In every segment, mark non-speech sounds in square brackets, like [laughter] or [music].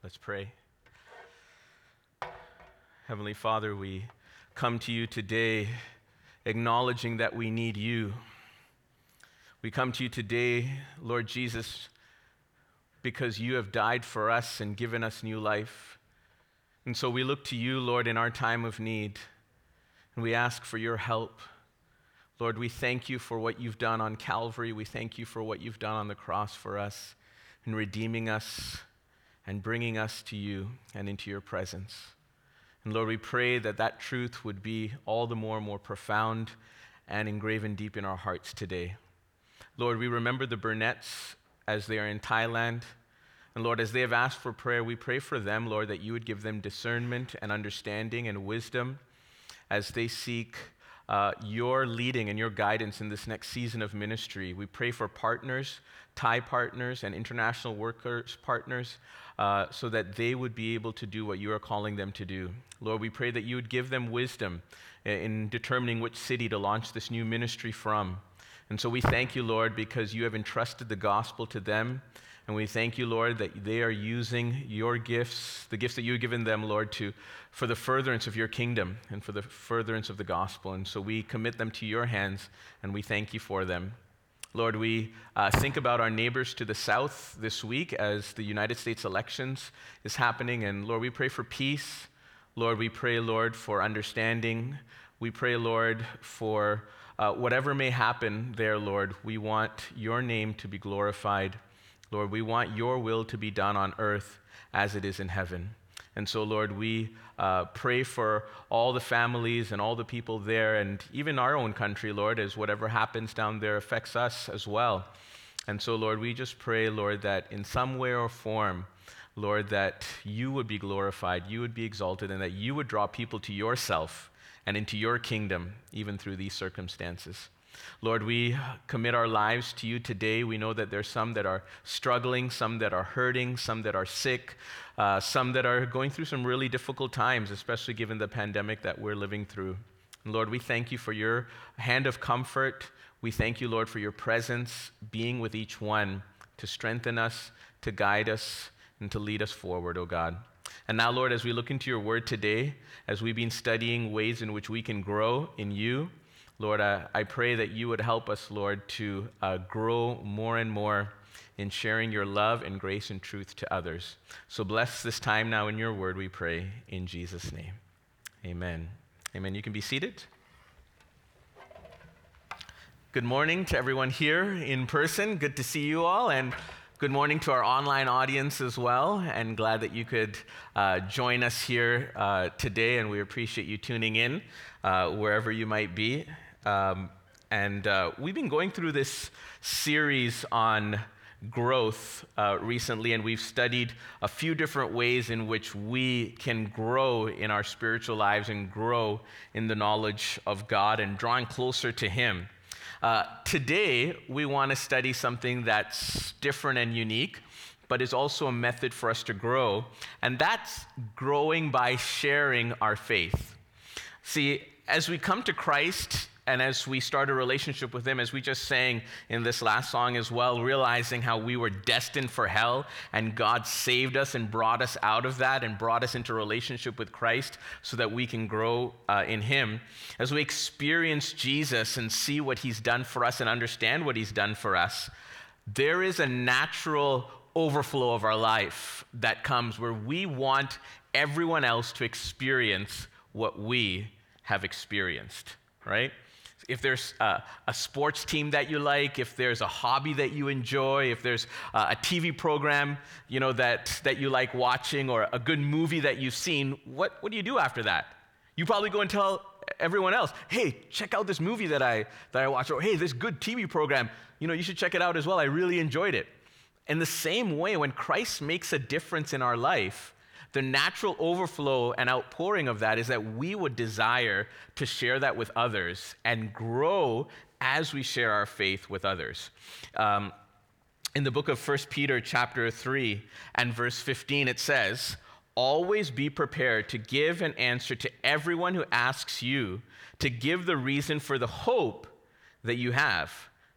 Let's pray. Heavenly Father, we come to you today acknowledging that we need you. We come to you today, Lord Jesus, because you have died for us and given us new life. And so we look to you, Lord, in our time of need, and we ask for your help. Lord, we thank you for what you've done on Calvary. We thank you for what you've done on the cross for us in redeeming us and bringing us to you and into your presence. And Lord, we pray that that truth would be all the more and more profound and engraven deep in our hearts today. Lord, we remember the Burnett's as they are in Thailand. And Lord, as they have asked for prayer, we pray for them, Lord, that you would give them discernment and understanding and wisdom as they seek uh, your leading and your guidance in this next season of ministry. We pray for partners, Thai partners, and international workers partners, uh, so that they would be able to do what you are calling them to do. Lord, we pray that you would give them wisdom in determining which city to launch this new ministry from. And so we thank you, Lord, because you have entrusted the gospel to them. And we thank you, Lord, that they are using your gifts, the gifts that you've given them, Lord, to, for the furtherance of your kingdom and for the furtherance of the gospel. And so we commit them to your hands and we thank you for them. Lord, we uh, think about our neighbors to the south this week as the United States elections is happening. And Lord, we pray for peace. Lord, we pray, Lord, for understanding. We pray, Lord, for uh, whatever may happen there, Lord, we want your name to be glorified. Lord, we want your will to be done on earth as it is in heaven. And so, Lord, we uh, pray for all the families and all the people there, and even our own country, Lord, as whatever happens down there affects us as well. And so, Lord, we just pray, Lord, that in some way or form, Lord, that you would be glorified, you would be exalted, and that you would draw people to yourself and into your kingdom, even through these circumstances. Lord, we commit our lives to you today. We know that there's some that are struggling, some that are hurting, some that are sick, uh, some that are going through some really difficult times, especially given the pandemic that we're living through. And Lord, we thank you for your hand of comfort. We thank you, Lord, for your presence being with each one to strengthen us, to guide us, and to lead us forward, O oh God. And now, Lord, as we look into your word today, as we've been studying ways in which we can grow in you, Lord, I, I pray that you would help us, Lord, to uh, grow more and more in sharing your love and grace and truth to others. So bless this time now in your word, we pray, in Jesus' name. Amen. Amen. You can be seated. Good morning to everyone here in person. Good to see you all. And Good morning to our online audience as well, and glad that you could uh, join us here uh, today, and we appreciate you tuning in uh, wherever you might be. Um, and uh, we've been going through this series on growth uh, recently, and we've studied a few different ways in which we can grow in our spiritual lives and grow in the knowledge of God and drawing closer to Him. Uh, today, we want to study something that's different and unique, but is also a method for us to grow, and that's growing by sharing our faith. See, as we come to Christ, and as we start a relationship with Him, as we just sang in this last song as well, realizing how we were destined for hell and God saved us and brought us out of that and brought us into relationship with Christ so that we can grow uh, in Him. As we experience Jesus and see what He's done for us and understand what He's done for us, there is a natural overflow of our life that comes where we want everyone else to experience what we have experienced, right? If there's a, a, sports team that you like, if there's a hobby that you enjoy, if there's a, a TV program you know, that, that you like watching, or a good movie that you've seen, what, what do you do after that? You probably go and tell everyone else, hey, check out this movie that I, that I watched, or hey, this good TV program, you know, you should check it out as well. I really enjoyed it. In the same way, when Christ makes a difference in our life, the natural overflow and outpouring of that is that we would desire to share that with others and grow as we share our faith with others. Um, in the book of 1 Peter, chapter 3, and verse 15, it says, Always be prepared to give an answer to everyone who asks you to give the reason for the hope that you have,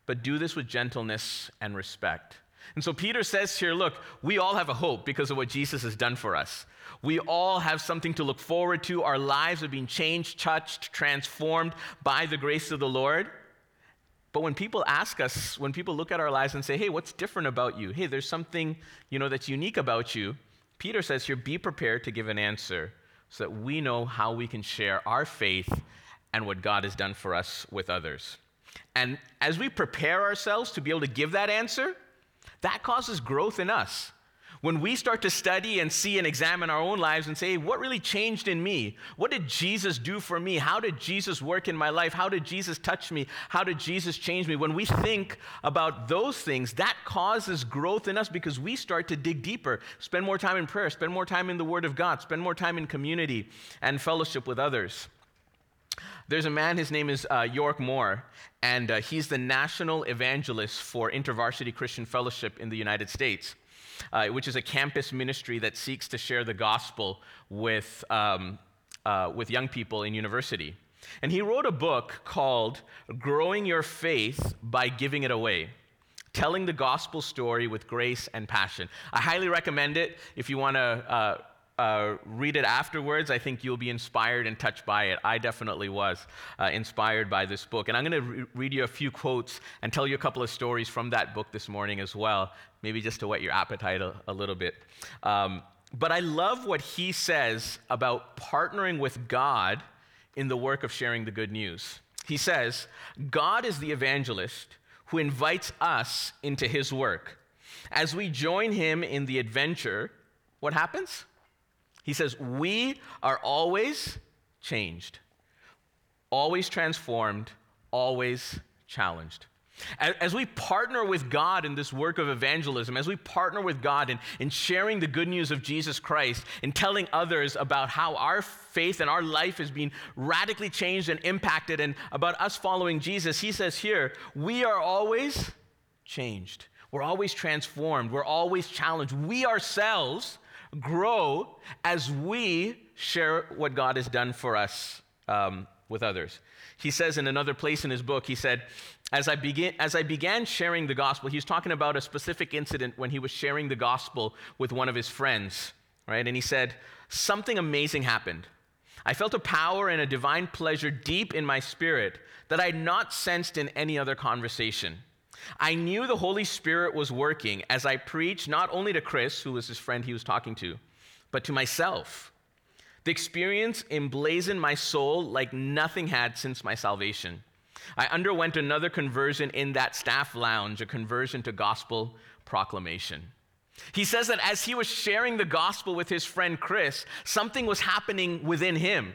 but do this with gentleness and respect. And so Peter says here, look, we all have a hope because of what Jesus has done for us. We all have something to look forward to. Our lives are being changed, touched, transformed by the grace of the Lord. But when people ask us, when people look at our lives and say, hey, what's different about you? Hey, there's something, you know, that's unique about you. Peter says here, be prepared to give an answer so that we know how we can share our faith and what God has done for us with others. And as we prepare ourselves to be able to give that answer, that causes growth in us. When we start to study and see and examine our own lives and say, what really changed in me? What did Jesus do for me? How did Jesus work in my life? How did Jesus touch me? How did Jesus change me? When we think about those things, that causes growth in us because we start to dig deeper, spend more time in prayer, spend more time in the Word of God, spend more time in community and fellowship with others. There's a man, his name is uh, York Moore, and uh, he's the national evangelist for InterVarsity Christian Fellowship in the United States uh, which is a campus ministry that seeks to share the gospel with, um, uh, with young people in university. And he wrote a book called Growing Your Faith by Giving It Away telling the gospel story with grace and passion. I highly recommend it if you want to uh, uh, read it afterwards. I think you'll be inspired and touched by it. I definitely was uh, inspired by this book. And I'm going to re- read you a few quotes and tell you a couple of stories from that book this morning as well maybe just to whet your appetite a, a little bit. Um, but I love what he says about partnering with God in the work of sharing the good news. He says, God is the evangelist who invites us into his work. As we join him in the adventure, what happens? He says, We are always changed, always transformed, always challenged. As we partner with God in this work of evangelism, as we partner with God in, in sharing the good news of Jesus Christ, in telling others about how our faith and our life is being radically changed and impacted, and about us following Jesus, he says here, we are always changed. We're always transformed. We're always challenged. We ourselves grow as we share what God has done for us um, with others. He says in another place in his book, he said, as I, begin, as I began sharing the gospel, he was talking about a specific incident when he was sharing the gospel with one of his friends, right? And he said, Something amazing happened. I felt a power and a divine pleasure deep in my spirit that I had not sensed in any other conversation. I knew the Holy Spirit was working as I preached not only to Chris, who was his friend he was talking to, but to myself. The experience emblazoned my soul like nothing had since my salvation. I underwent another conversion in that staff lounge, a conversion to gospel proclamation. He says that as he was sharing the gospel with his friend Chris, something was happening within him.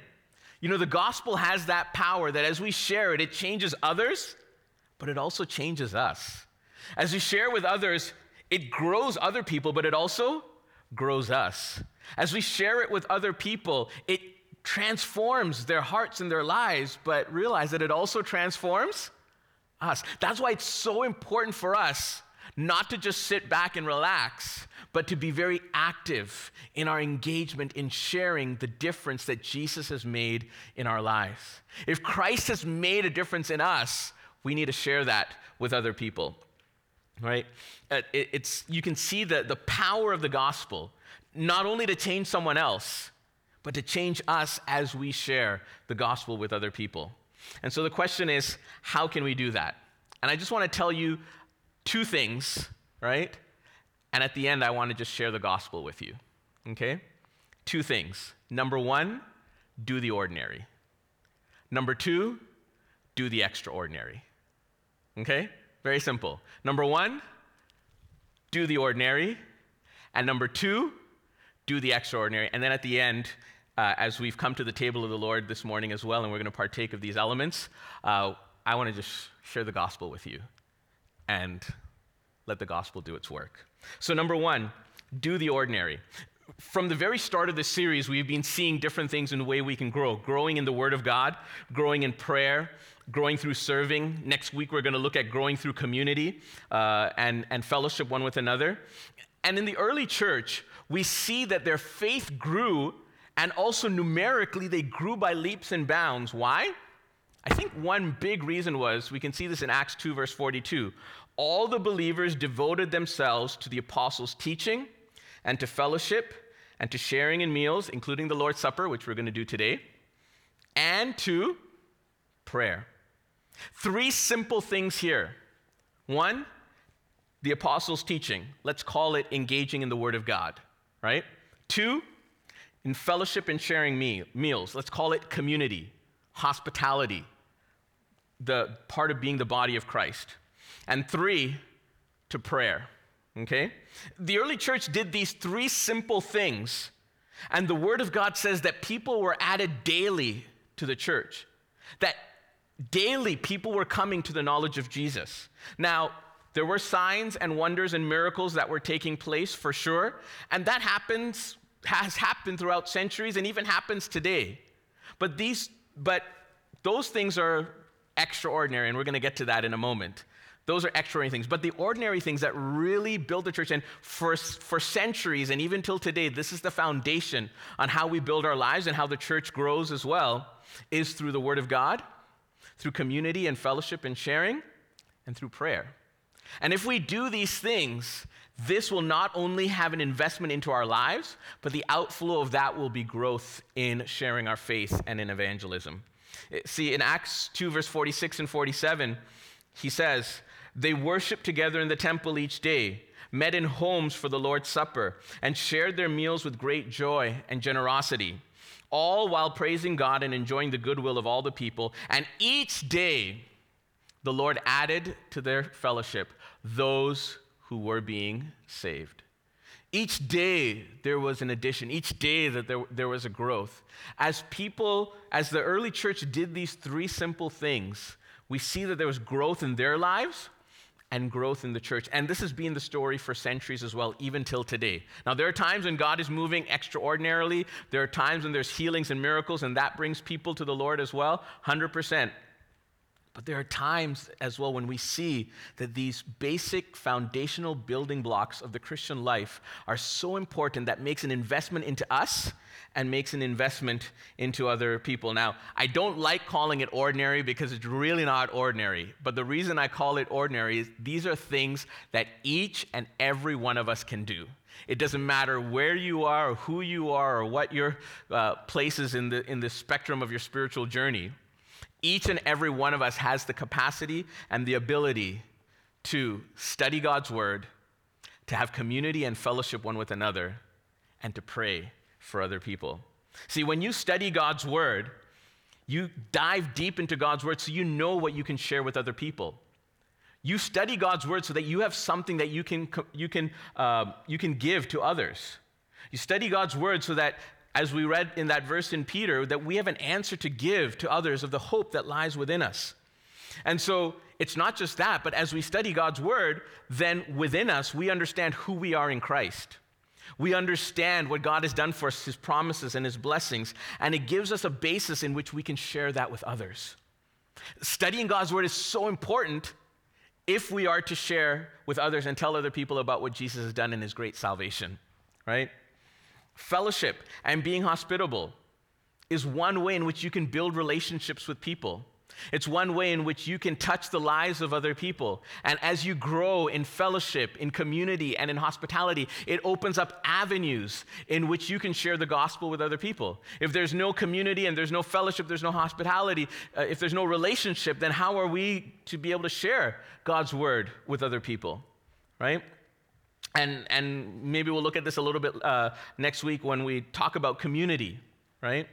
You know, the gospel has that power that as we share it, it changes others, but it also changes us. As we share with others, it grows other people, but it also grows us. As we share it with other people, it transforms their hearts and their lives, but realize that it also transforms us. That's why it's so important for us not to just sit back and relax, but to be very active in our engagement in sharing the difference that Jesus has made in our lives. If Christ has made a difference in us, we need to share that with other people. Right? Uh, it's, you can see the, the power of the gospel, not only to change someone else, but to change us as we share the gospel with other people. And so the question is, how can we do that? And I just want to tell you two things, right? And at the end, I want to just share the gospel with you, okay? Two things. Number one, do the ordinary. Number two, do the extraordinary. Okay? Very simple. Number one, do the ordinary. And number two, do the extraordinary. And then at the end, uh, as we've come to the table of the Lord this morning as well, and we're going to partake of these elements, uh, I want to just share the gospel with you and let the gospel do its work. So, number one, do the ordinary. From the very start of this series, we've been seeing different things in the way we can grow growing in the Word of God, growing in prayer, growing through serving. Next week, we're going to look at growing through community uh, and, and fellowship one with another. And in the early church, we see that their faith grew and also numerically, they grew by leaps and bounds. Why? I think one big reason was we can see this in Acts 2, verse 42. all the believers devoted themselves to the apostles' teaching and to fellowship and to sharing in meals, including the Lord's Supper, which we're going to do today, and to prayer. Three simple things here. One, the apostles' teaching. Let's call it engaging in the Word of God, right? Two, in fellowship and sharing me- meals. Let's call it community, hospitality, the part of being the body of Christ. And three, to prayer. Okay? The early church did these three simple things, and the Word of God says that people were added daily to the church. That daily people were coming to the knowledge of Jesus. Now, there were signs and wonders and miracles that were taking place for sure, and that happens has happened throughout centuries and even happens today. But these but those things are extraordinary and we're going to get to that in a moment. Those are extraordinary things. But the ordinary things that really build the church, and for, for centuries and even till today, this is the foundation on how we build our lives and how the church grows as well, is through the Word of God, through community and fellowship and sharing, and through prayer. And if we do these things, this will not only have an investment into our lives, but the outflow of that will be growth in sharing our faith and in evangelism. Eh, see, in Acts 2, verse 46 and 47, he says, They worshiped together in the temple each day, met in homes for the Lord's Supper, and shared their meals with great joy and generosity, all while praising God and enjoying the goodwill of all the people. And each day, the Lord added to their fellowship those who were being saved. Each day there was an addition, each day that there, there was a growth. As people, as the early church did these three simple things, we see that there was growth in their lives and growth in the church. And this has been the story for centuries as well, even till today. Now, there are times when God is moving extraordinarily. There are times when there's healings and miracles, and that brings people to the Lord as well, 100%. But there are times as well when we see that these basic foundational building blocks of the Christian life are so important that makes an investment into us and makes an investment into other people. Now, I don't like calling it ordinary because it's really not ordinary. But the reason I call it ordinary is these are things that each and every one of us can do. It doesn't matter where you are or who you are or what your uh, place is in the, in the spectrum of your spiritual journey each and every one of us has the capacity and the ability to study God's word, to have community and fellowship one with another, and to pray for other people. See, when you study God's word, you dive deep into God's word so you know what you can share with other people. You study God's word so that you have something that you can, you can, uh, you can give to others. You study God's word so that as we read in that verse in Peter, that we have an answer to give to others of the hope that lies within us. And so it's not just that, but as we study God's word, then within us, we understand who we are in Christ. We understand what God has done for us, his promises and his blessings, and it gives us a basis in which we can share that with others. Studying God's word is so important if we are to share with others and tell other people about what Jesus has done in his great salvation, right? Fellowship and being hospitable is one way in which you can build relationships with people. It's one way in which you can touch the lives of other people. And as you grow in fellowship, in community, and in hospitality, it opens up avenues in which you can share the gospel with other people. If there's no community and there's no fellowship, there's no hospitality, uh, if there's no relationship, then how are we to be able to share God's word with other people? Right? And, and maybe we'll look at this a little bit uh, next week when we talk about community, right?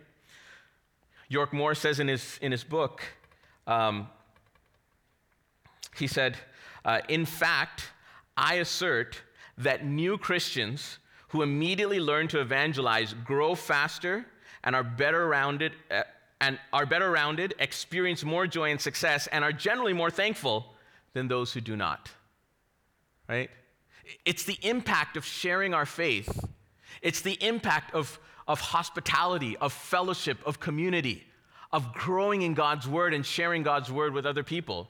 York Moore says in his, in his book, um, he said, uh, In fact, I assert that new Christians who immediately learn to evangelize grow faster and are better rounded, uh, and are better rounded, experience more joy and success, and are generally more thankful than those who do not. Right? It's the impact of sharing our faith. It's the impact of, of hospitality, of fellowship, of community, of growing in God's word and sharing God's word with other people.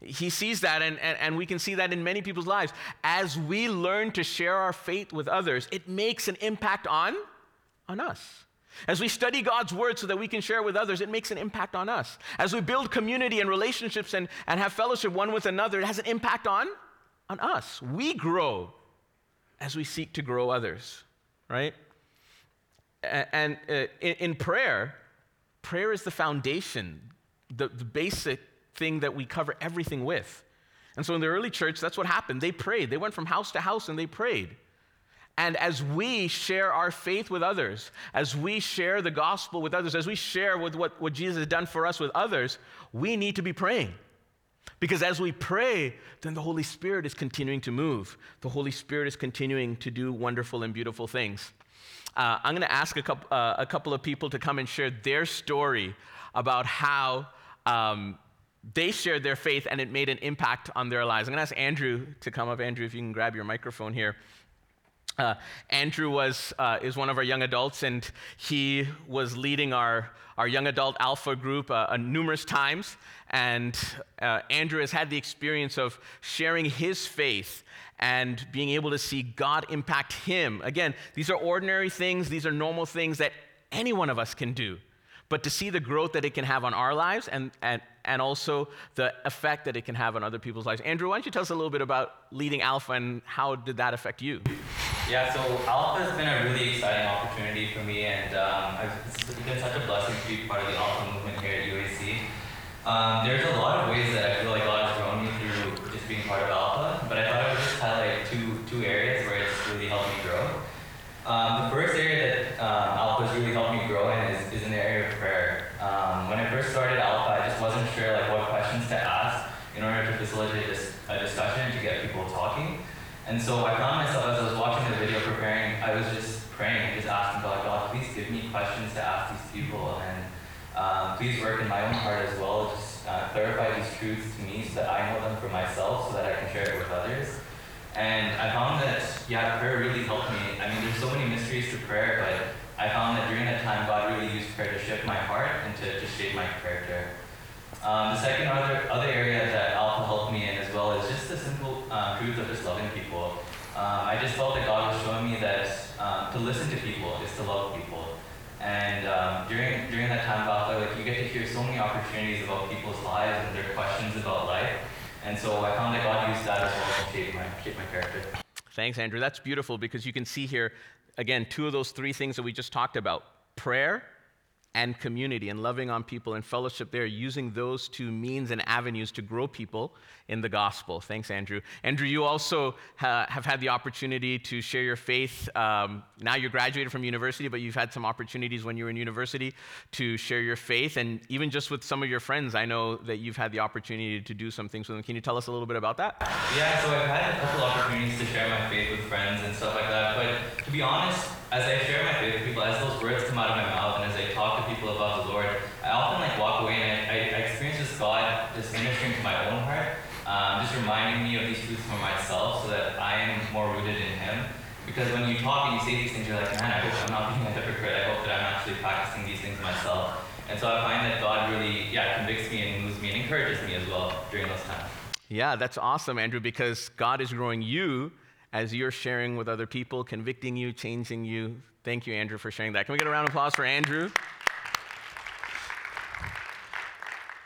He sees that, and, and, and, we can see that in many people's lives. As we learn to share our faith with others, it makes an impact on, on us. As we study God's word so that we can share with others, it makes an impact on us. As we build community and relationships and, and have fellowship one with another, it has an impact on, on us. We grow as we seek to grow others, right? And uh, in prayer, prayer is the foundation, the, the basic thing that we cover everything with. And so in the early church, that's what happened. They prayed. They went from house to house and they prayed. And as we share our faith with others, as we share the gospel with others, as we share with what, what Jesus has done for us with others, we need to be praying. Because as we pray, then the Holy Spirit is continuing to move. The Holy Spirit is continuing to do wonderful and beautiful things. Uh, I'm going to ask a couple, uh, a couple of people to come and share their story about how um, they shared their faith and it made an impact on their lives. I'm going to ask Andrew to come up. Andrew, if you can grab your microphone here. Uh, Andrew was, uh, is one of our young adults, and he was leading our, our young adult alpha group uh, uh numerous times. And uh, Andrew has had the experience of sharing his faith and being able to see God impact him. Again, these are ordinary things, these are normal things that any one of us can do. But to see the growth that it can have on our lives and, and, and also the effect that it can have on other people's lives. Andrew, why don't you tell us a little bit about leading Alpha and how did that affect you? Yeah, so Alpha has been a really exciting opportunity for me, and um, it's been such a blessing to be part of the Alpha movement here at UAC. Um, there's a lot of ways that I feel like God has grown me through just being part of Alpha, but I thought I would just highlight two, two areas where it's really helped me grow. Um, the first area that um, Alpha has really helped me grow in is, is in the area of prayer. Um, when I first started Alpha, I just wasn't sure like what questions to ask in order to facilitate this, a discussion to get people talking. And so I found myself as I was watching the video preparing, I was just praying, just asking God, God, please give me questions to ask these people, and um, please work in my own heart as well. Just uh, clarify these truths to me so that I know them for myself, so that I can share it with others. And I found that, yeah, prayer really helped me. I mean, there's so many mysteries to prayer, but I found that during that time, God really used prayer to shift my heart and to, to shape my character. Um, the second other, other area that Alpha helped me in as well is just the simple uh, truth of just loving people. Um, I just felt that God was showing me that um, to listen to people is to love people. And um, during, during that time of Alpha, like, you get to hear so many opportunities about people's lives and their questions about life. And so I found that God used that as well to shape my, shape my character. Thanks, Andrew. That's beautiful because you can see here, again, two of those three things that we just talked about prayer and community and loving on people and fellowship there, using those two means and avenues to grow people in the gospel. Thanks, Andrew. Andrew, you also ha- have had the opportunity to share your faith. Um, now you're graduated from university, but you've had some opportunities when you were in university to share your faith. And even just with some of your friends, I know that you've had the opportunity to do some things with them. Can you tell us a little bit about that? Yeah, so I've had a couple of opportunities to share my faith with friends and stuff like that. But to be honest, as I share my faith with people, as those words come out of my mouth, and as I talk to people about the Lord, I often like walk away and I, I, I experience this God just ministering to my own heart, um, just reminding me of these truths for myself, so that I am more rooted in Him. Because when you talk and you say these things, you're like, man, I hope I'm not being a hypocrite. I hope that I'm actually practicing these things myself. And so I find that God really, yeah, convicts me and moves me and encourages me as well during those times. Yeah, that's awesome, Andrew, because God is growing you as you're sharing with other people, convicting you, changing you. Thank you, Andrew, for sharing that. Can we get a round of applause for Andrew?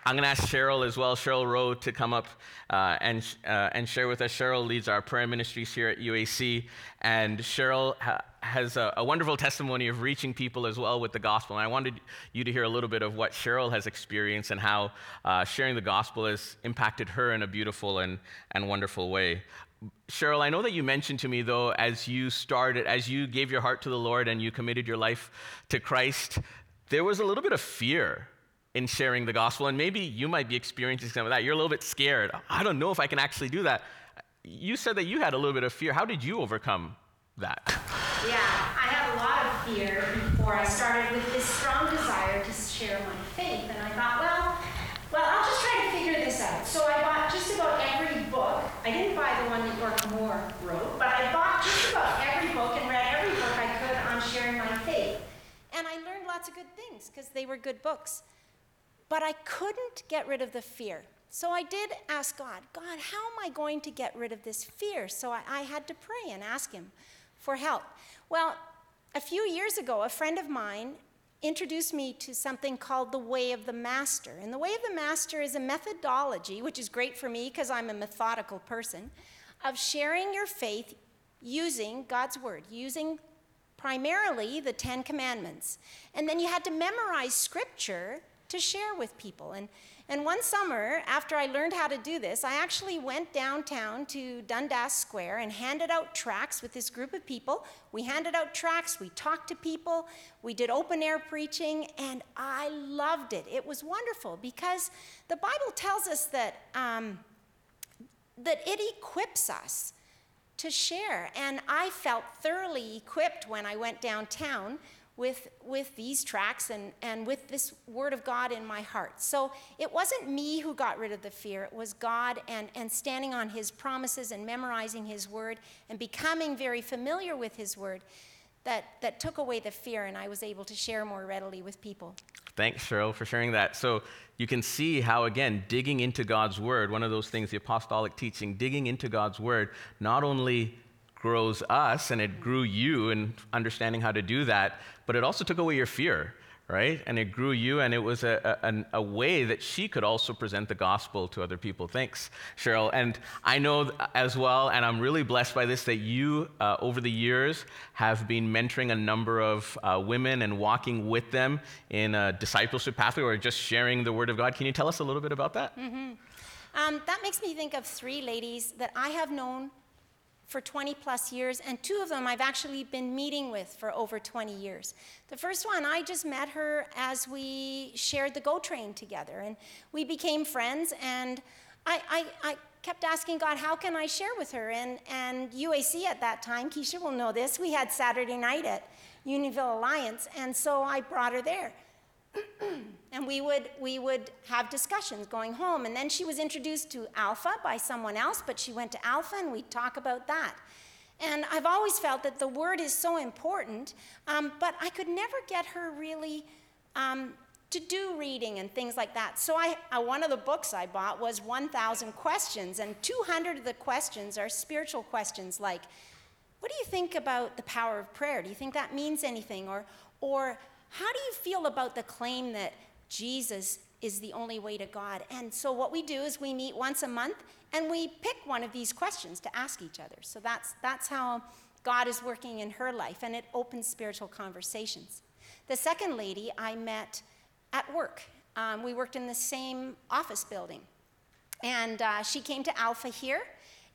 I'm going to ask Cheryl as well, Cheryl Rowe, to come up uh, and, uh, and share with us. Cheryl leads our prayer ministries here at UAC, and Cheryl ha- has a, a, wonderful testimony of reaching people as well with the gospel. And I wanted you to hear a little bit of what Cheryl has experienced and how uh, sharing the gospel has impacted her in a beautiful and, and wonderful way. Cheryl, I know that you mentioned to me, though, as you started, as you gave your heart to the Lord and you committed your life to Christ, there was a little bit of fear in sharing the gospel. And maybe you might be experiencing some of that. You're a little bit scared. I don't know if I can actually do that. You said that you had a little bit of fear. How did you overcome that? Yeah, I had a lot of fear before I started with this strong desire to share my faith. And I thought, well, well, I'll just try to figure this out. So I bought just about every book. I didn't buy the one that York Moore wrote, but I bought just about every book and read every book I could on sharing my faith. And I learned lots of good things because they were good books. But I couldn't get rid of the fear. So I did ask God, God, how am I going to get rid of this fear? So I, I had to pray and ask Him for help. Well, a few years ago, a friend of mine introduced me to something called the Way of the Master. And the Way of the Master is a methodology, which is great for me because I'm a methodical person, of sharing your faith using God's Word, using primarily the Ten Commandments. And then you had to memorize Scripture to share with people. And, and one summer, after I learned how to do this, I actually went downtown to Dundas Square and handed out tracts with this group of people. We handed out tracts, we talked to people, we did open air preaching, and I loved it. It was wonderful because the Bible tells us that, um, that it equips us to share. And I felt thoroughly equipped when I went downtown with, with these tracks and, and with this word of God in my heart. So it wasn't me who got rid of the fear, it was God and, and standing on his promises and memorizing his word and becoming very familiar with his word that, that took away the fear, and I was able to share more readily with people. Thanks, Cheryl, for sharing that. So you can see how, again, digging into God's word, one of those things, the apostolic teaching, digging into God's word, not only grows us and it grew you in understanding how to do that, but it also took away your fear, right? And it grew you, and it was a, a, a, way that she could also present the gospel to other people. Thanks, Cheryl. And I know as well, and I'm really blessed by this, that you, uh, over the years, have been mentoring a number of uh, women and walking with them in a discipleship pathway or just sharing the word of God. Can you tell us a little bit about that? Mm-hmm. Um, that makes me think of three ladies that I have known for 20 plus years, and two of them I've actually been meeting with for over 20 years. The first one, I just met her as we shared the GO train together, and we became friends, and I, I, I kept asking God, how can I share with her? And, and UAC at that time, Keisha will know this, we had Saturday night at Unionville Alliance, and so I brought her there. And we would, we would have discussions going home. And then she was introduced to Alpha by someone else, but she went to Alpha and we'd talk about that. And I've always felt that the word is so important, um, but I could never get her really um, to do reading and things like that. So I, uh, one of the books I bought was 1,000 questions, and 200 of the questions are spiritual questions like, what do you think about the power of prayer? Do you think that means anything? Or, or how do you feel about the claim that Jesus is the only way to God? And so, what we do is we meet once a month and we pick one of these questions to ask each other. So, that's, that's how God is working in her life, and it opens spiritual conversations. The second lady I met at work. Um, we worked in the same office building. And uh, she came to Alpha here,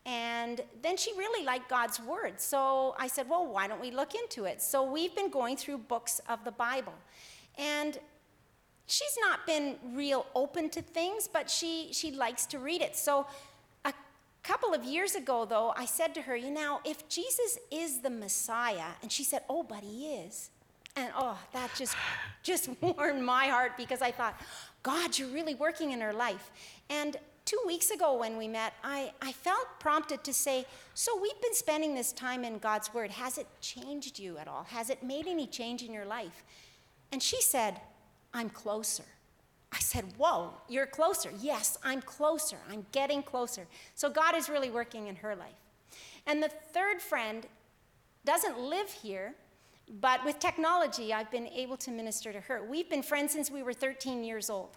and then she really liked God's word. So I said, well, why don't we look into it? So we've been going through books of the Bible. And she's not been real open to things, but she, she likes to read it. So a couple of years ago, though, I said to her, you know, if Jesus is the Messiah, and she said, oh, but he is. And oh, that just, just [laughs] warmed my heart because I thought, God, you're really working in her life. And two weeks ago when we met, I, I felt prompted to say, So we've been spending this time in God's Word. Has it changed you at all? Has it made any change in your life? And she said, I'm closer. I said, Whoa, you're closer. Yes, I'm closer. I'm getting closer. So God is really working in her life. And the third friend doesn't live here, but with technology, I've been able to minister to her. We've been friends since we were 13 years old.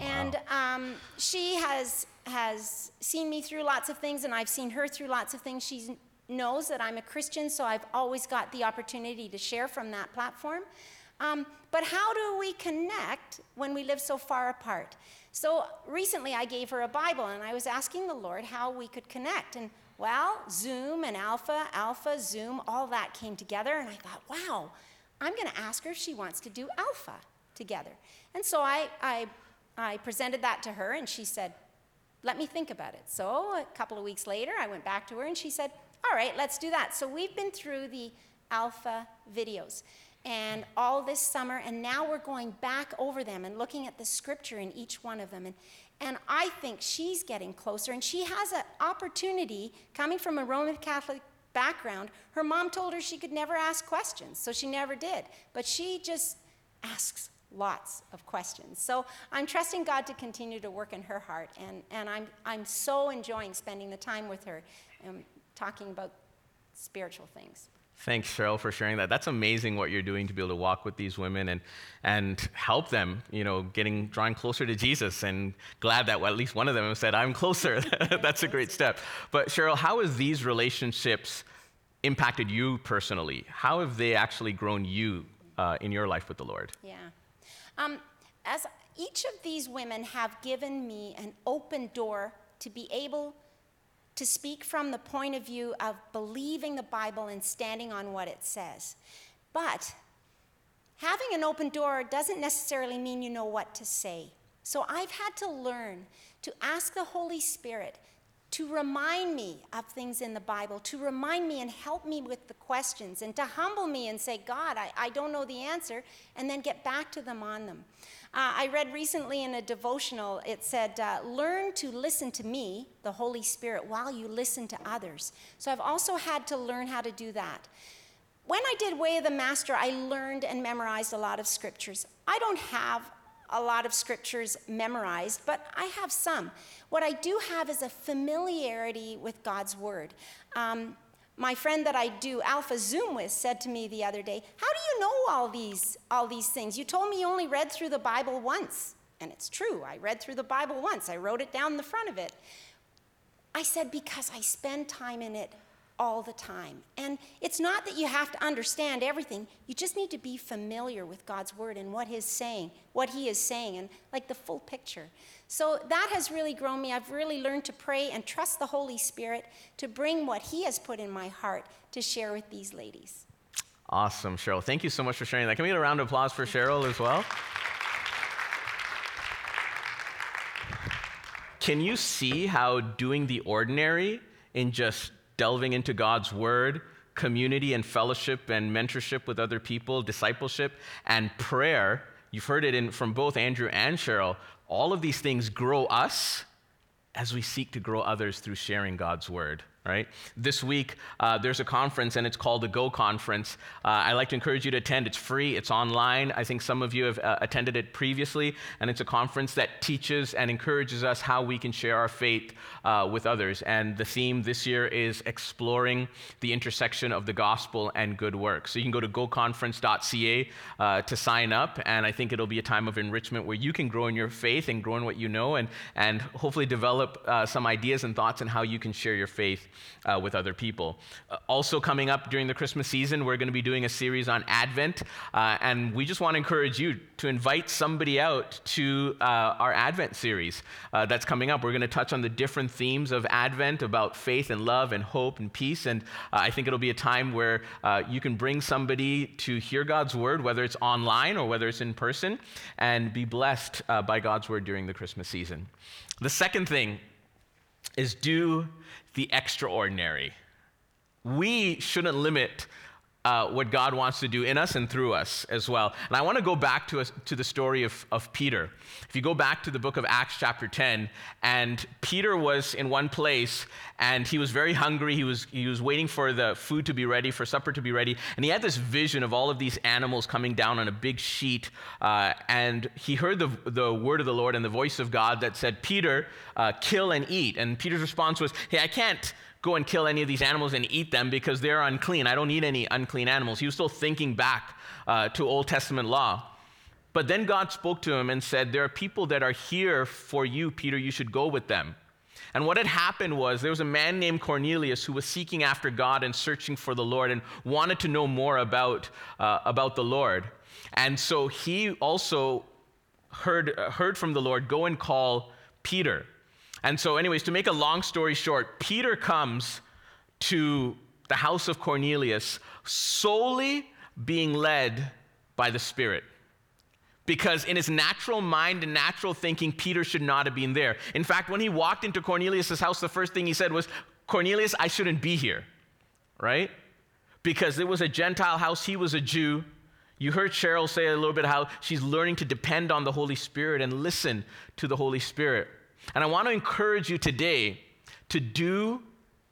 And um, she has, has seen me through lots of things, and I've seen her through lots of things. She knows that I'm a Christian, so I've always got the opportunity to share from that platform. Um, but how do we connect when we live so far apart? So recently I gave her a Bible, and I was asking the Lord how we could connect. And well, Zoom and Alpha, Alpha, Zoom, all that came together, and I thought, wow, I'm going to ask her if she wants to do Alpha together. And so I, I I presented that to her, and she said, Let me think about it. So a couple of weeks later, I went back to her, and she said, All right, let's do that. So we've been through the alpha videos and all this summer, and now we're going back over them and looking at the scripture in each one of them. And, and I think she's getting closer, and she has an opportunity coming from a Roman Catholic background. Her mom told her she could never ask questions, so she never did. But she just asks lots of questions. So I'm trusting God to continue to work in her heart, and, and I'm, I'm so enjoying spending the time with her and talking about spiritual things. Thanks, Cheryl, for sharing that. That's amazing what you're doing to be able to walk with these women and, and help them, you know, getting drawing closer to Jesus. And glad that well, at least one of them said, I'm closer. [laughs] That's a great step. But Cheryl, how has these relationships impacted you personally? How have they actually grown you uh, in your life with the Lord? Yeah. Um, as each of these women have given me an open door to be able to speak from the point of view of believing the Bible and standing on what it says. But having an open door doesn't necessarily mean you know what to say. So I've had to learn to ask the Holy Spirit to remind me of things in the Bible, to remind me and help me with the questions, and to humble me and say, God, I, I don't know the answer, and then get back to them on them. Uh, I read recently in a devotional, it said, uh, Learn to listen to me, the Holy Spirit, while you listen to others. So I've also had to learn how to do that. When I did Way of the Master, I learned and memorized a lot of scriptures. I don't have a lot of scriptures memorized, but I have some. What I do have is a familiarity with God's word. Um, my friend that I do Alpha Zoom with said to me the other day, "How do you know all these all these things? You told me you only read through the Bible once." And it's true. I read through the Bible once. I wrote it down the front of it. I said because I spend time in it all the time. And it's not that you have to understand everything, you just need to be familiar with God's word and what He's saying, what He is saying, and like the full picture. So that has really grown me. I've really learned to pray and trust the Holy Spirit to bring what He has put in my heart to share with these ladies. Awesome, Cheryl. Thank you so much for sharing that. Can we get a round of applause for Cheryl as well? Can you see how doing the ordinary in just delving into God's word, community and fellowship and mentorship with other people, discipleship, and prayer. You've heard it in, from both Andrew and Cheryl. All of these things grow us as we seek to grow others through sharing God's word right? This week, uh, there's a conference, and it's called the Go Conference. Uh, I like to encourage you to attend. It's free, it's online. I think some of you have uh, attended it previously, and it's a conference that teaches and encourages us how we can share our faith uh, with others. And the theme this year is exploring the intersection of the gospel and good work. So you can go to goconference.ca uh, to sign up, and I think it'll be a time of enrichment where you can grow in your faith and grow in what you know, and, and hopefully develop uh, some ideas and thoughts on how you can share your faith uh, with other people. Uh, also, coming up during the Christmas season, we're going to be doing a series on Advent, uh, and we just want to encourage you to invite somebody out to uh, our Advent series uh, that's coming up. We're going to touch on the different themes of Advent about faith and love and hope and peace, and uh, I think it'll be a time where you can bring somebody to hear God's word, whether it's online or whether it's in person, and be blessed by God's word during the Christmas season. The second thing is do the extraordinary. We shouldn't limit uh, what God wants to do in us and through us as well. And I want to go back to, a, to the story of, of Peter. If you go back to the book of Acts, chapter 10, and Peter was in one place and he was very hungry. He was, he was waiting for the food to be ready, for supper to be ready. And he had this vision of all of these animals coming down on a big sheet. Uh, and he heard the, the word of the Lord and the voice of God that said, Peter, uh, kill and eat. And Peter's response was, Hey, I can't go and kill any of these animals and eat them because they're unclean. I don't need any unclean animals. He was still thinking back uh, to Old Testament law. But then God spoke to him and said, There are people that are here for you, Peter. You should go with them. And what had happened was there was a man named Cornelius who was seeking after God and searching for the Lord and wanted to know more about, uh, about the Lord. And so he also heard, heard from the Lord, Go and call Peter. And so, anyways, to make a long story short, Peter comes to the house of Cornelius solely being led by the Spirit. Because in his natural mind and natural thinking, Peter should not have been there. In fact, when he walked into Cornelius' house, the first thing he said was, Cornelius, I shouldn't be here, right? Because it was a Gentile house, he was a Jew. You heard Cheryl say a little bit how she's learning to depend on the Holy Spirit and listen to the Holy Spirit. And I want to encourage you today to do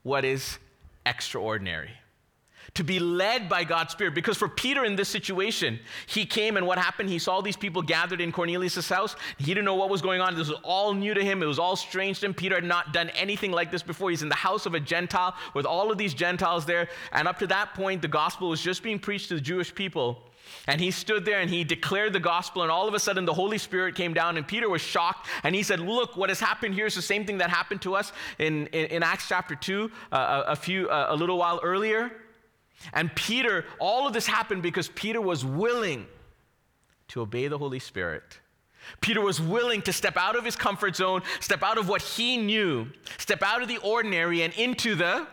what is extraordinary. to be led by God's Spirit. Because for Peter in this situation, he came and what happened? He saw these people gathered in Cornelius' house. He didn't know what was going on. This was all new to him, it was all strange to him. Peter had not done anything like this before. He's in the house of a Gentile with all of these Gentiles there. And up to that point, the gospel was just being preached to the Jewish people. And he stood there and he declared the gospel, and all of a sudden the Holy Spirit came down, and Peter was shocked. And he said, Look, what has happened here is the same thing that happened to us in, in, in Acts chapter 2, uh, a, few, uh, a little while earlier. And Peter, all of this happened because Peter was willing to obey the Holy Spirit. Peter was willing to step out of his comfort zone, step out of what he knew, step out of the ordinary and into the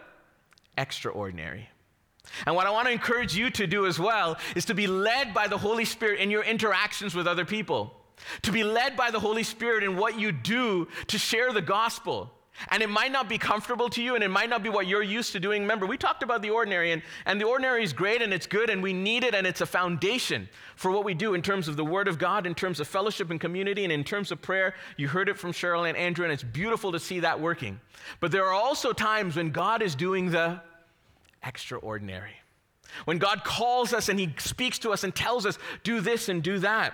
extraordinary. And what I want to encourage you to do as well is to be led by the Holy Spirit in your interactions with other people, to be led by the Holy Spirit in what you do to share the gospel. And it might not be comfortable to you and it might not be what you're used to doing. Remember, we talked about the ordinary, and, and the ordinary is great and it's good and we need it and it's a foundation for what we do in terms of the Word of God, in terms of fellowship and community, and in terms of prayer. You heard it from Cheryl and Andrew, and it's beautiful to see that working. But there are also times when God is doing the extraordinary. When God calls us and He speaks to us and tells us, do this and do that,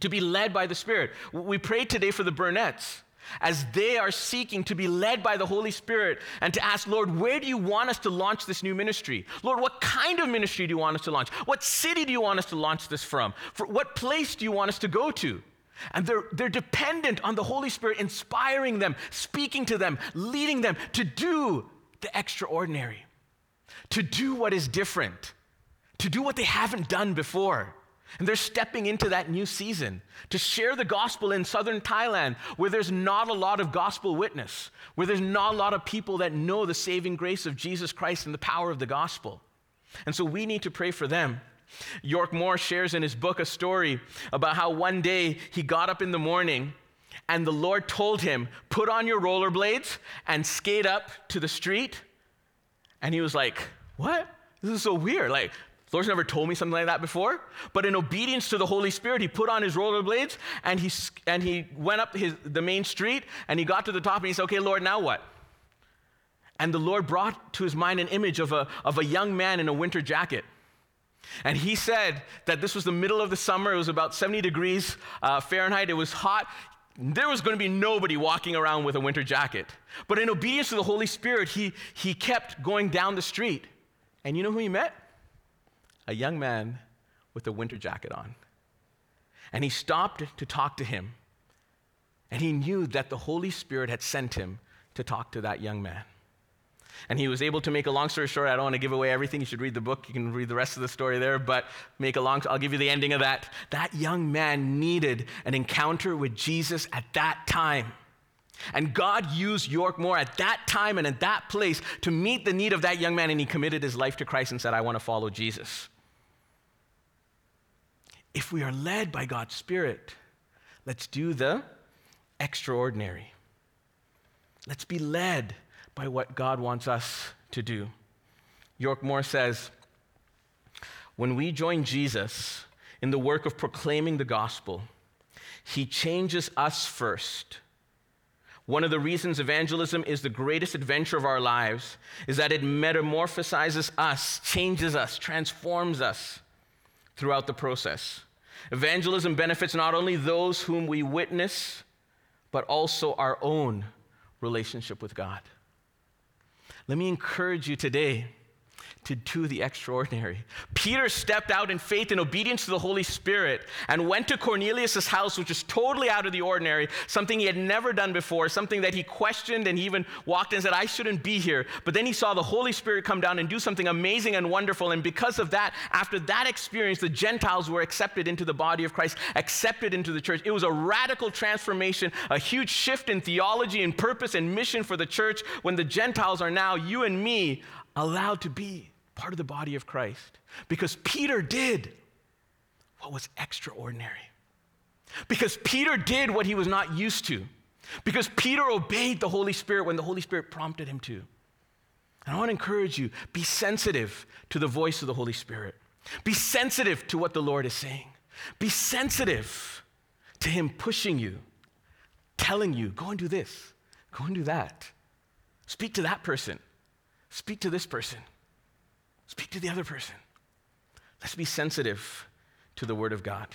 to be led by the Spirit. We prayed today for the Burnett's as they are seeking to be led by the Holy Spirit and to ask, Lord, where do you want us to launch this new ministry? Lord, what kind of ministry do you want us to launch? What city do you want us to launch this from? For what place do you want us to go to? And they're, they're dependent on the Holy Spirit inspiring them, speaking to them, leading them to do the extraordinary to do what is different, to do what they haven't done before. And they're stepping into that new season to share the gospel in southern Thailand where there's not a lot of gospel witness, where there's not a lot of people that know the saving grace of Jesus Christ and the power of the gospel. And so we need to pray for them. York Moore shares in his book a story about how one day he got up in the morning and the Lord told him, Put on your rollerblades and skate up to the street and he was like, What? This is so weird. Like, the Lord's never told me something like that before. But in obedience to the Holy Spirit, he put on his rollerblades and he, and he went up his, the main street and he got to the top and he said, Okay, Lord, now what? And the Lord brought to his mind an image of a, of a young man in a winter jacket. And he said that this was the middle of the summer. It was about 70 degrees uh, Fahrenheit. It was hot there was going to be nobody walking around with a winter jacket. But in obedience to the Holy Spirit, he, he kept going down the street. And you know who he met? A young man with a winter jacket on. And he stopped to talk to him. And he knew that the Holy Spirit had sent him to talk to that young man. And he was able to make a long story short. I don't want to give away everything. You should read the book. You can read the rest of the story there, but make a long, I'll give you the ending of that. That young man needed an encounter with Jesus at that time. And God used York Moore at that time and at that place to meet the need of that young man, and he committed his life to Christ and said, I want to follow Jesus. If we are led by God's Spirit, let's do the extraordinary. Let's be led by what God wants us to do. York Moore says, when we join Jesus in the work of proclaiming the gospel, he changes us first. One of the reasons evangelism is the greatest adventure of our lives is that it metamorphosizes us, changes us, transforms us throughout the process. Evangelism benefits not only those whom we witness, but also our own relationship with God. Let me encourage you today to do the extraordinary. Peter stepped out in faith and obedience to the Holy Spirit and went to Cornelius' house, which is totally out of the ordinary, something he had never done before, something that he questioned and he even walked in and said, I shouldn't be here. But then he saw the Holy Spirit come down and do something amazing and wonderful. And because of that, after that experience, the Gentiles were accepted into the body of Christ, accepted into the church. It was a radical transformation, a huge shift in theology and purpose and mission for the church when the Gentiles are now, you and me, allowed to be part of the body of Christ. Because Peter did what was extraordinary. Because Peter did what he was not used to. Because Peter obeyed the Holy Spirit when the Holy Spirit prompted him to. And I want to encourage you be sensitive to the voice of the Holy Spirit. Be sensitive to what the Lord is saying. Be sensitive to Him pushing you, telling you, go and do this, go and do that. Speak to that person, speak to this person. Speak to the other person. Let's be sensitive to the Word of God.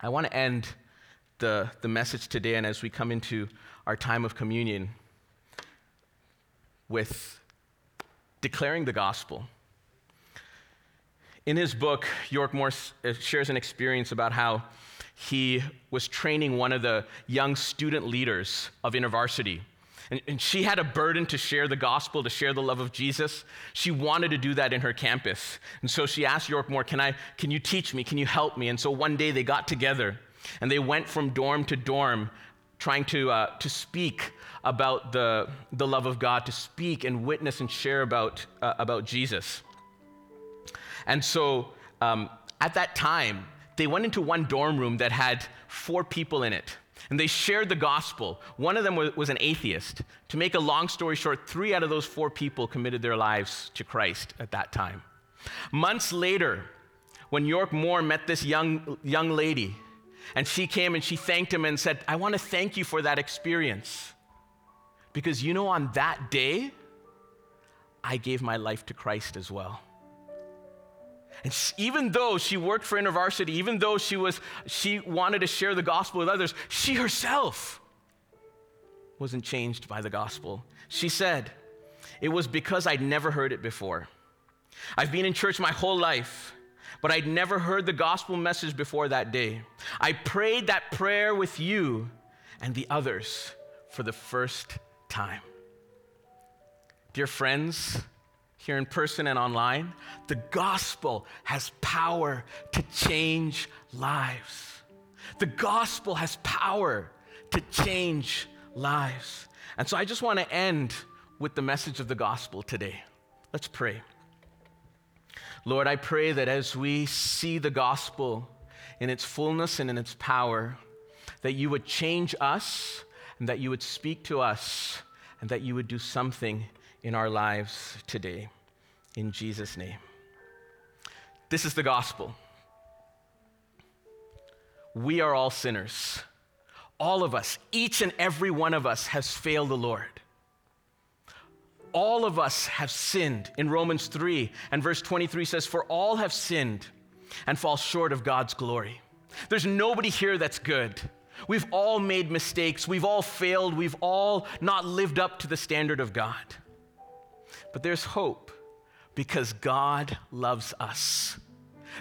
I want to end the, the message today, and as we come into our time of communion, with declaring the gospel. In his book, York Moore uh, shares an experience about how he was training one of the young student leaders of InterVarsity. And, and, she had a burden to share the gospel, to share the love of Jesus. She wanted to do that in her campus. And so she asked York Moore, can, I, can you teach me? Can you help me? And so one day they got together and they went from dorm to dorm trying to, uh, to speak about the, the love of God, to speak and witness and share about, uh, about Jesus. And so um, at that time, they went into one dorm room that had four people in it. And they shared the gospel. One of them was, an atheist. To make a long story short, three out of those four people committed their lives to Christ at that time. Months later, when York Moore met this young, young lady, and she came and she thanked him and said, I want to thank you for that experience. Because you know, on that day, I gave my life to Christ as well. And even though she worked for InterVarsity, even though she, was, she wanted to share the gospel with others, she herself wasn't changed by the gospel. She said, It was because I'd never heard it before. I've been in church my whole life, but I'd never heard the gospel message before that day. I prayed that prayer with you and the others for the first time. Dear friends, here in person and online, the gospel has power to change lives. The gospel has power to change lives. And so I just want to end with the message of the gospel today. Let's pray. Lord, I pray that as we see the gospel in its fullness and in its power, that you would change us and that you would speak to us and that you would do something in our lives today in Jesus' name. This is the gospel. We are all sinners. All of us, each and every one of us, has failed the Lord. All of us have sinned. In Romans 3 and verse 23 says, For all have sinned and fall short of God's glory. There's nobody here that's good. We've all made mistakes. We've all failed. We've all not lived up to the standard of God. But there's hope because God loves us.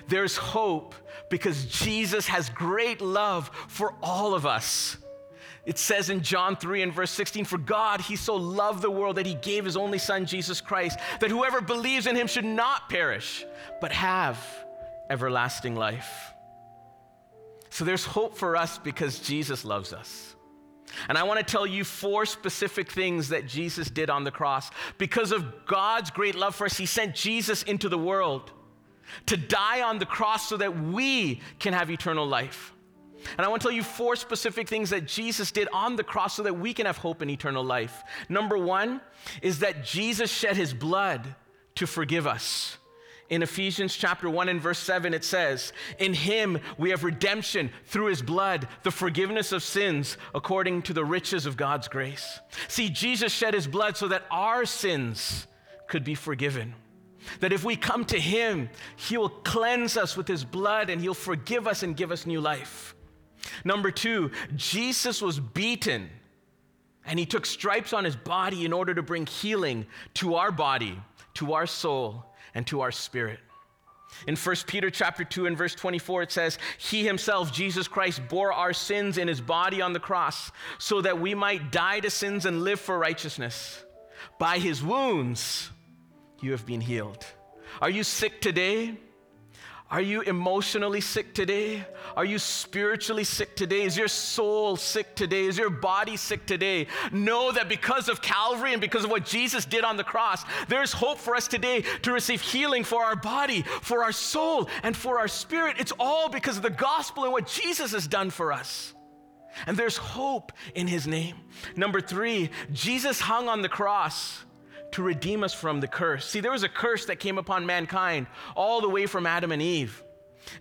There's hope because Jesus has great love for all of us. It says in John 3 and verse 16, For God, He so loved the world that He gave His only Son, Jesus Christ, that whoever believes in Him should not perish, but have everlasting life. So there's hope for us because Jesus loves us. And I want to tell you four specific things that Jesus did on the cross. Because of God's great love for us, He sent Jesus into the world to die on the cross so that we can have eternal life. And I want to tell you four specific things that Jesus did on the cross so that we can have hope in eternal life. Number one is that Jesus shed His blood to forgive us. In Ephesians chapter 1 and verse 7, it says, In him we have redemption through his blood, the forgiveness of sins according to the riches of God's grace. See, Jesus shed his blood so that our sins could be forgiven. That if we come to him, he will cleanse us with his blood and he'll forgive us and give us new life. Number two, Jesus was beaten and he took stripes on his body in order to bring healing to our body, to our soul, and to our spirit. In 1 Peter chapter 2 and verse 24 it says, "He himself Jesus Christ bore our sins in his body on the cross so that we might die to sins and live for righteousness. By his wounds you have been healed." Are you sick today? Are you emotionally sick today? Are you spiritually sick today? Is your soul sick today? Is your body sick today? Know that because of Calvary and because of what Jesus did on the cross, there's hope for us today to receive healing for our body, for our soul, and for our spirit. It's all because of the gospel and what Jesus has done for us. And there's hope in his name. Number three, Jesus hung on the cross to redeem us from the curse. See, there was a curse that came upon mankind all the way from Adam and Eve.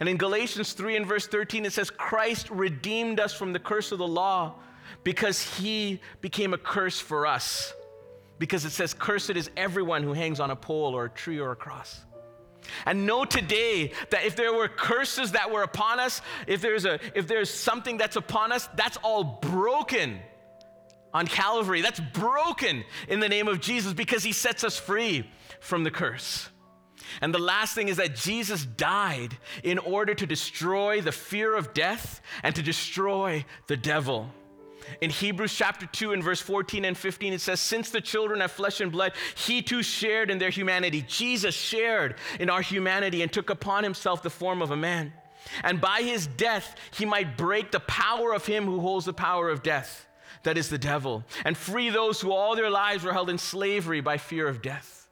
And in Galatians 3 and verse 13, it says, Christ redeemed us from the curse of the law because he became a curse for us. because it says, Cursed is everyone who hangs on a pole or a tree or a cross. And know today that if there were curses that were upon us, if there's, a, if there's something that's upon us, that's all broken on Calvary. That's broken in the name of Jesus because he sets us free from the curse. And the last thing is that Jesus died in order to destroy the fear of death and to destroy the devil. In Hebrews chapter 2 and verse 14 and 15, it says, Since the children have flesh and blood, he too shared in their humanity. Jesus shared in our humanity and took upon himself the form of a man. And by his death, he might break the power of him who holds the power of death, that is the devil, and free those who all their lives were held in slavery by fear of death.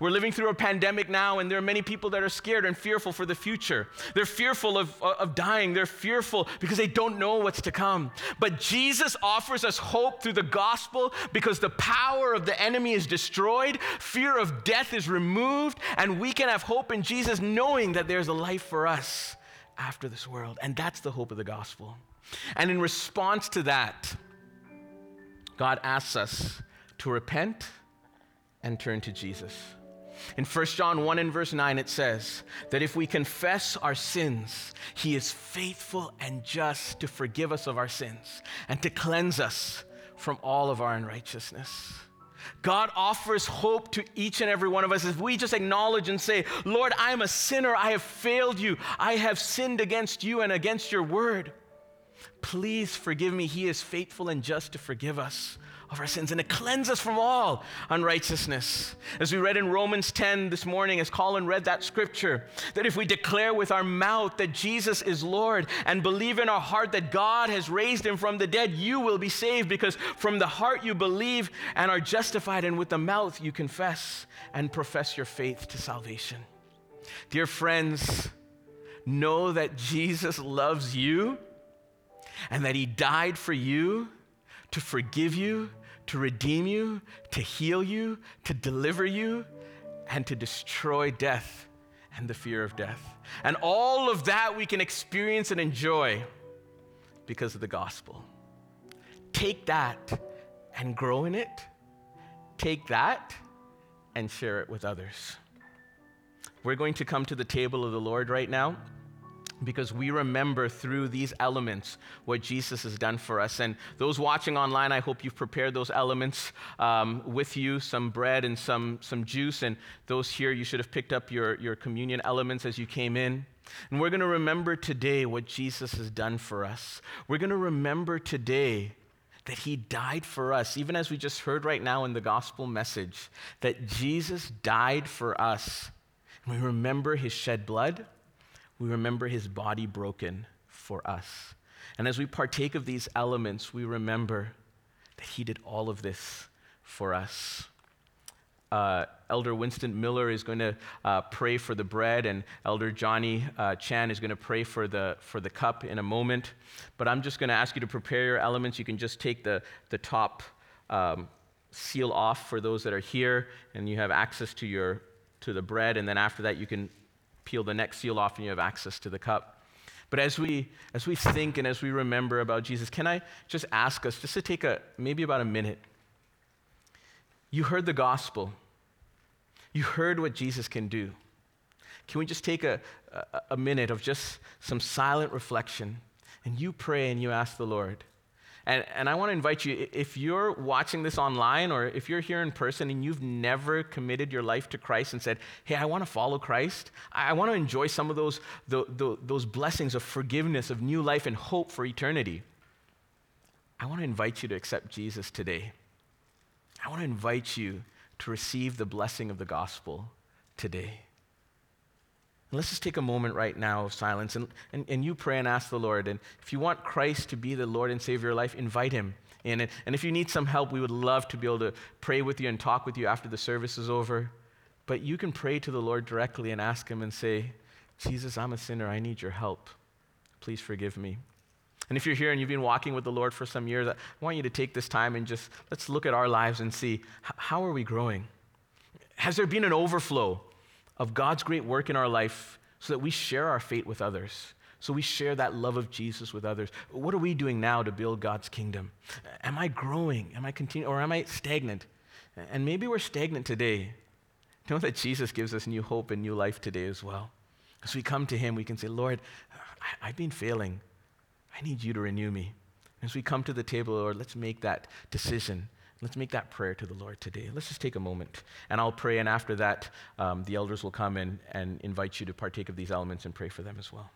We're living through a pandemic now, and there are many people that are scared and fearful for the future. They're fearful of, uh, of dying. They're fearful because they don't know what's to come. But Jesus offers us hope through the gospel because the power of the enemy is destroyed, fear of death is removed, and we can have hope in Jesus knowing that there's a life for us after this world. And that's the hope of the gospel. And in response to that, God asks us to repent and turn to Jesus. In 1 John 1 and verse 9, it says that if we confess our sins, he is faithful and just to forgive us of our sins and to cleanse us from all of our unrighteousness. God offers hope to each and every one of us if we just acknowledge and say, Lord, I am a sinner. I have failed you. I have sinned against you and against your word. Please forgive me. He is faithful and just to forgive us of our sins and to cleanse us from all unrighteousness. As we read in Romans 10 this morning, as Colin read that scripture, that if we declare with our mouth that Jesus is Lord and believe in our heart that God has raised him from the dead, you will be saved because from the heart you believe and are justified, and with the mouth you confess and profess your faith to salvation. Dear friends, know that Jesus loves you and that he died for you to forgive you to redeem you, to heal you, to deliver you, and to destroy death and the fear of death. And all of that we can experience and enjoy because of the gospel. Take that and grow in it. Take that and share it with others. We're going to come to the table of the Lord right now because we remember through these elements what Jesus has done for us. And those watching online, I hope you've prepared those elements um, with you some bread and some, some juice. And those here, you should have picked up your, your communion elements as you came in. And we're going to remember today what Jesus has done for us. We're going to remember today that he died for us, even as we just heard right now in the gospel message, that Jesus died for us. And we remember his shed blood we remember his body broken for us. And as we partake of these elements, we remember that he did all of this for us. Uh, Elder Winston Miller is going to uh, pray for the bread, and Elder Johnny uh, Chan is going to pray for the, for the cup in a moment. But I'm just going to ask you to prepare your elements. You can just take the, the top um, seal off for those that are here, and you have access to, your, to the bread. And then after that, you can peel the next seal off and you have access to the cup. But as we, as we think and as we remember about Jesus, can I just ask us just to take a, maybe about a minute? You heard the gospel. You heard what Jesus can do. Can we just take a, a, a minute of just some silent reflection and you pray and you ask the Lord, and, and I want to invite you, if you're watching this online or if you're here in person and you've never committed your life to Christ and said, hey, I want to follow Christ, I, want to enjoy some of those, the, the, those blessings of forgiveness, of new life, and hope for eternity, I want to invite you to accept Jesus today. I want to invite you to receive the blessing of the gospel today. And let's just take a moment right now of silence and, and, and you pray and ask the Lord. And if you want Christ to be the Lord and Savior of your life, invite Him in. And, and if you need some help, we would love to be able to pray with you and talk with you after the service is over. But you can pray to the Lord directly and ask Him and say, Jesus, I'm a sinner. I need your help. Please forgive me. And if you're here and you've been walking with the Lord for some years, I want you to take this time and just let's look at our lives and see how are we growing? Has there been an overflow? Of God's great work in our life so that we share our fate with others. So we share that love of Jesus with others. What are we doing now to build God's kingdom? Am I growing? Am I continuing? Or am I stagnant? And maybe we're stagnant today. Know that Jesus gives us new hope and new life today as well. As we come to Him, we can say, Lord, I, have been failing. I need you to renew me. As we come to the table, Lord, let's make that decision. Let's make that prayer to the Lord today. Let's just take a moment, and I'll pray, and after that, um, the elders will come and, and invite you to partake of these elements and pray for them as well.